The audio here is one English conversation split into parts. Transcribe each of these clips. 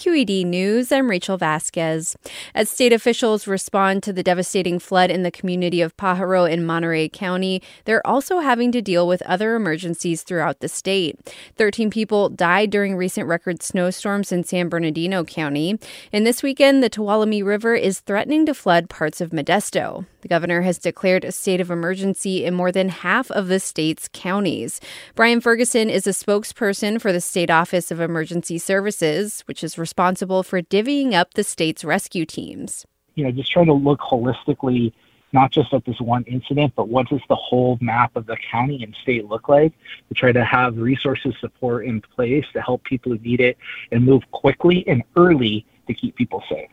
QED News, I'm Rachel Vasquez. As state officials respond to the devastating flood in the community of Pajaro in Monterey County, they're also having to deal with other emergencies throughout the state. 13 people died during recent record snowstorms in San Bernardino County. And this weekend, the Tuolumne River is threatening to flood parts of Modesto. The governor has declared a state of emergency in more than half of the state's counties. Brian Ferguson is a spokesperson for the State Office of Emergency Services, which is responsible for divvying up the state's rescue teams. You know, just trying to look holistically, not just at this one incident, but what does the whole map of the county and state look like to try to have resources support in place to help people who need it and move quickly and early to keep people safe.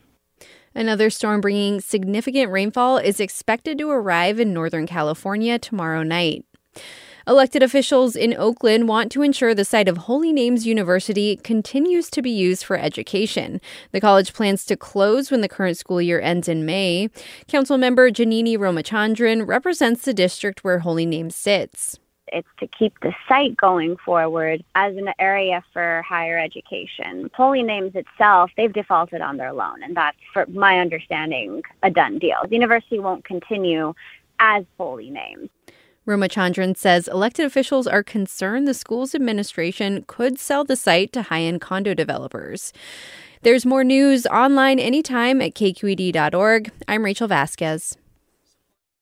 Another storm bringing significant rainfall is expected to arrive in Northern California tomorrow night. Elected officials in Oakland want to ensure the site of Holy Names University continues to be used for education. The college plans to close when the current school year ends in May. Council member Janani Ramachandran represents the district where Holy Names sits. It's to keep the site going forward as an area for higher education. Holy Names itself, they've defaulted on their loan, and that's, for my understanding, a done deal. The university won't continue as Holy Names. Ramachandran says elected officials are concerned the school's administration could sell the site to high end condo developers. There's more news online anytime at kqed.org. I'm Rachel Vasquez.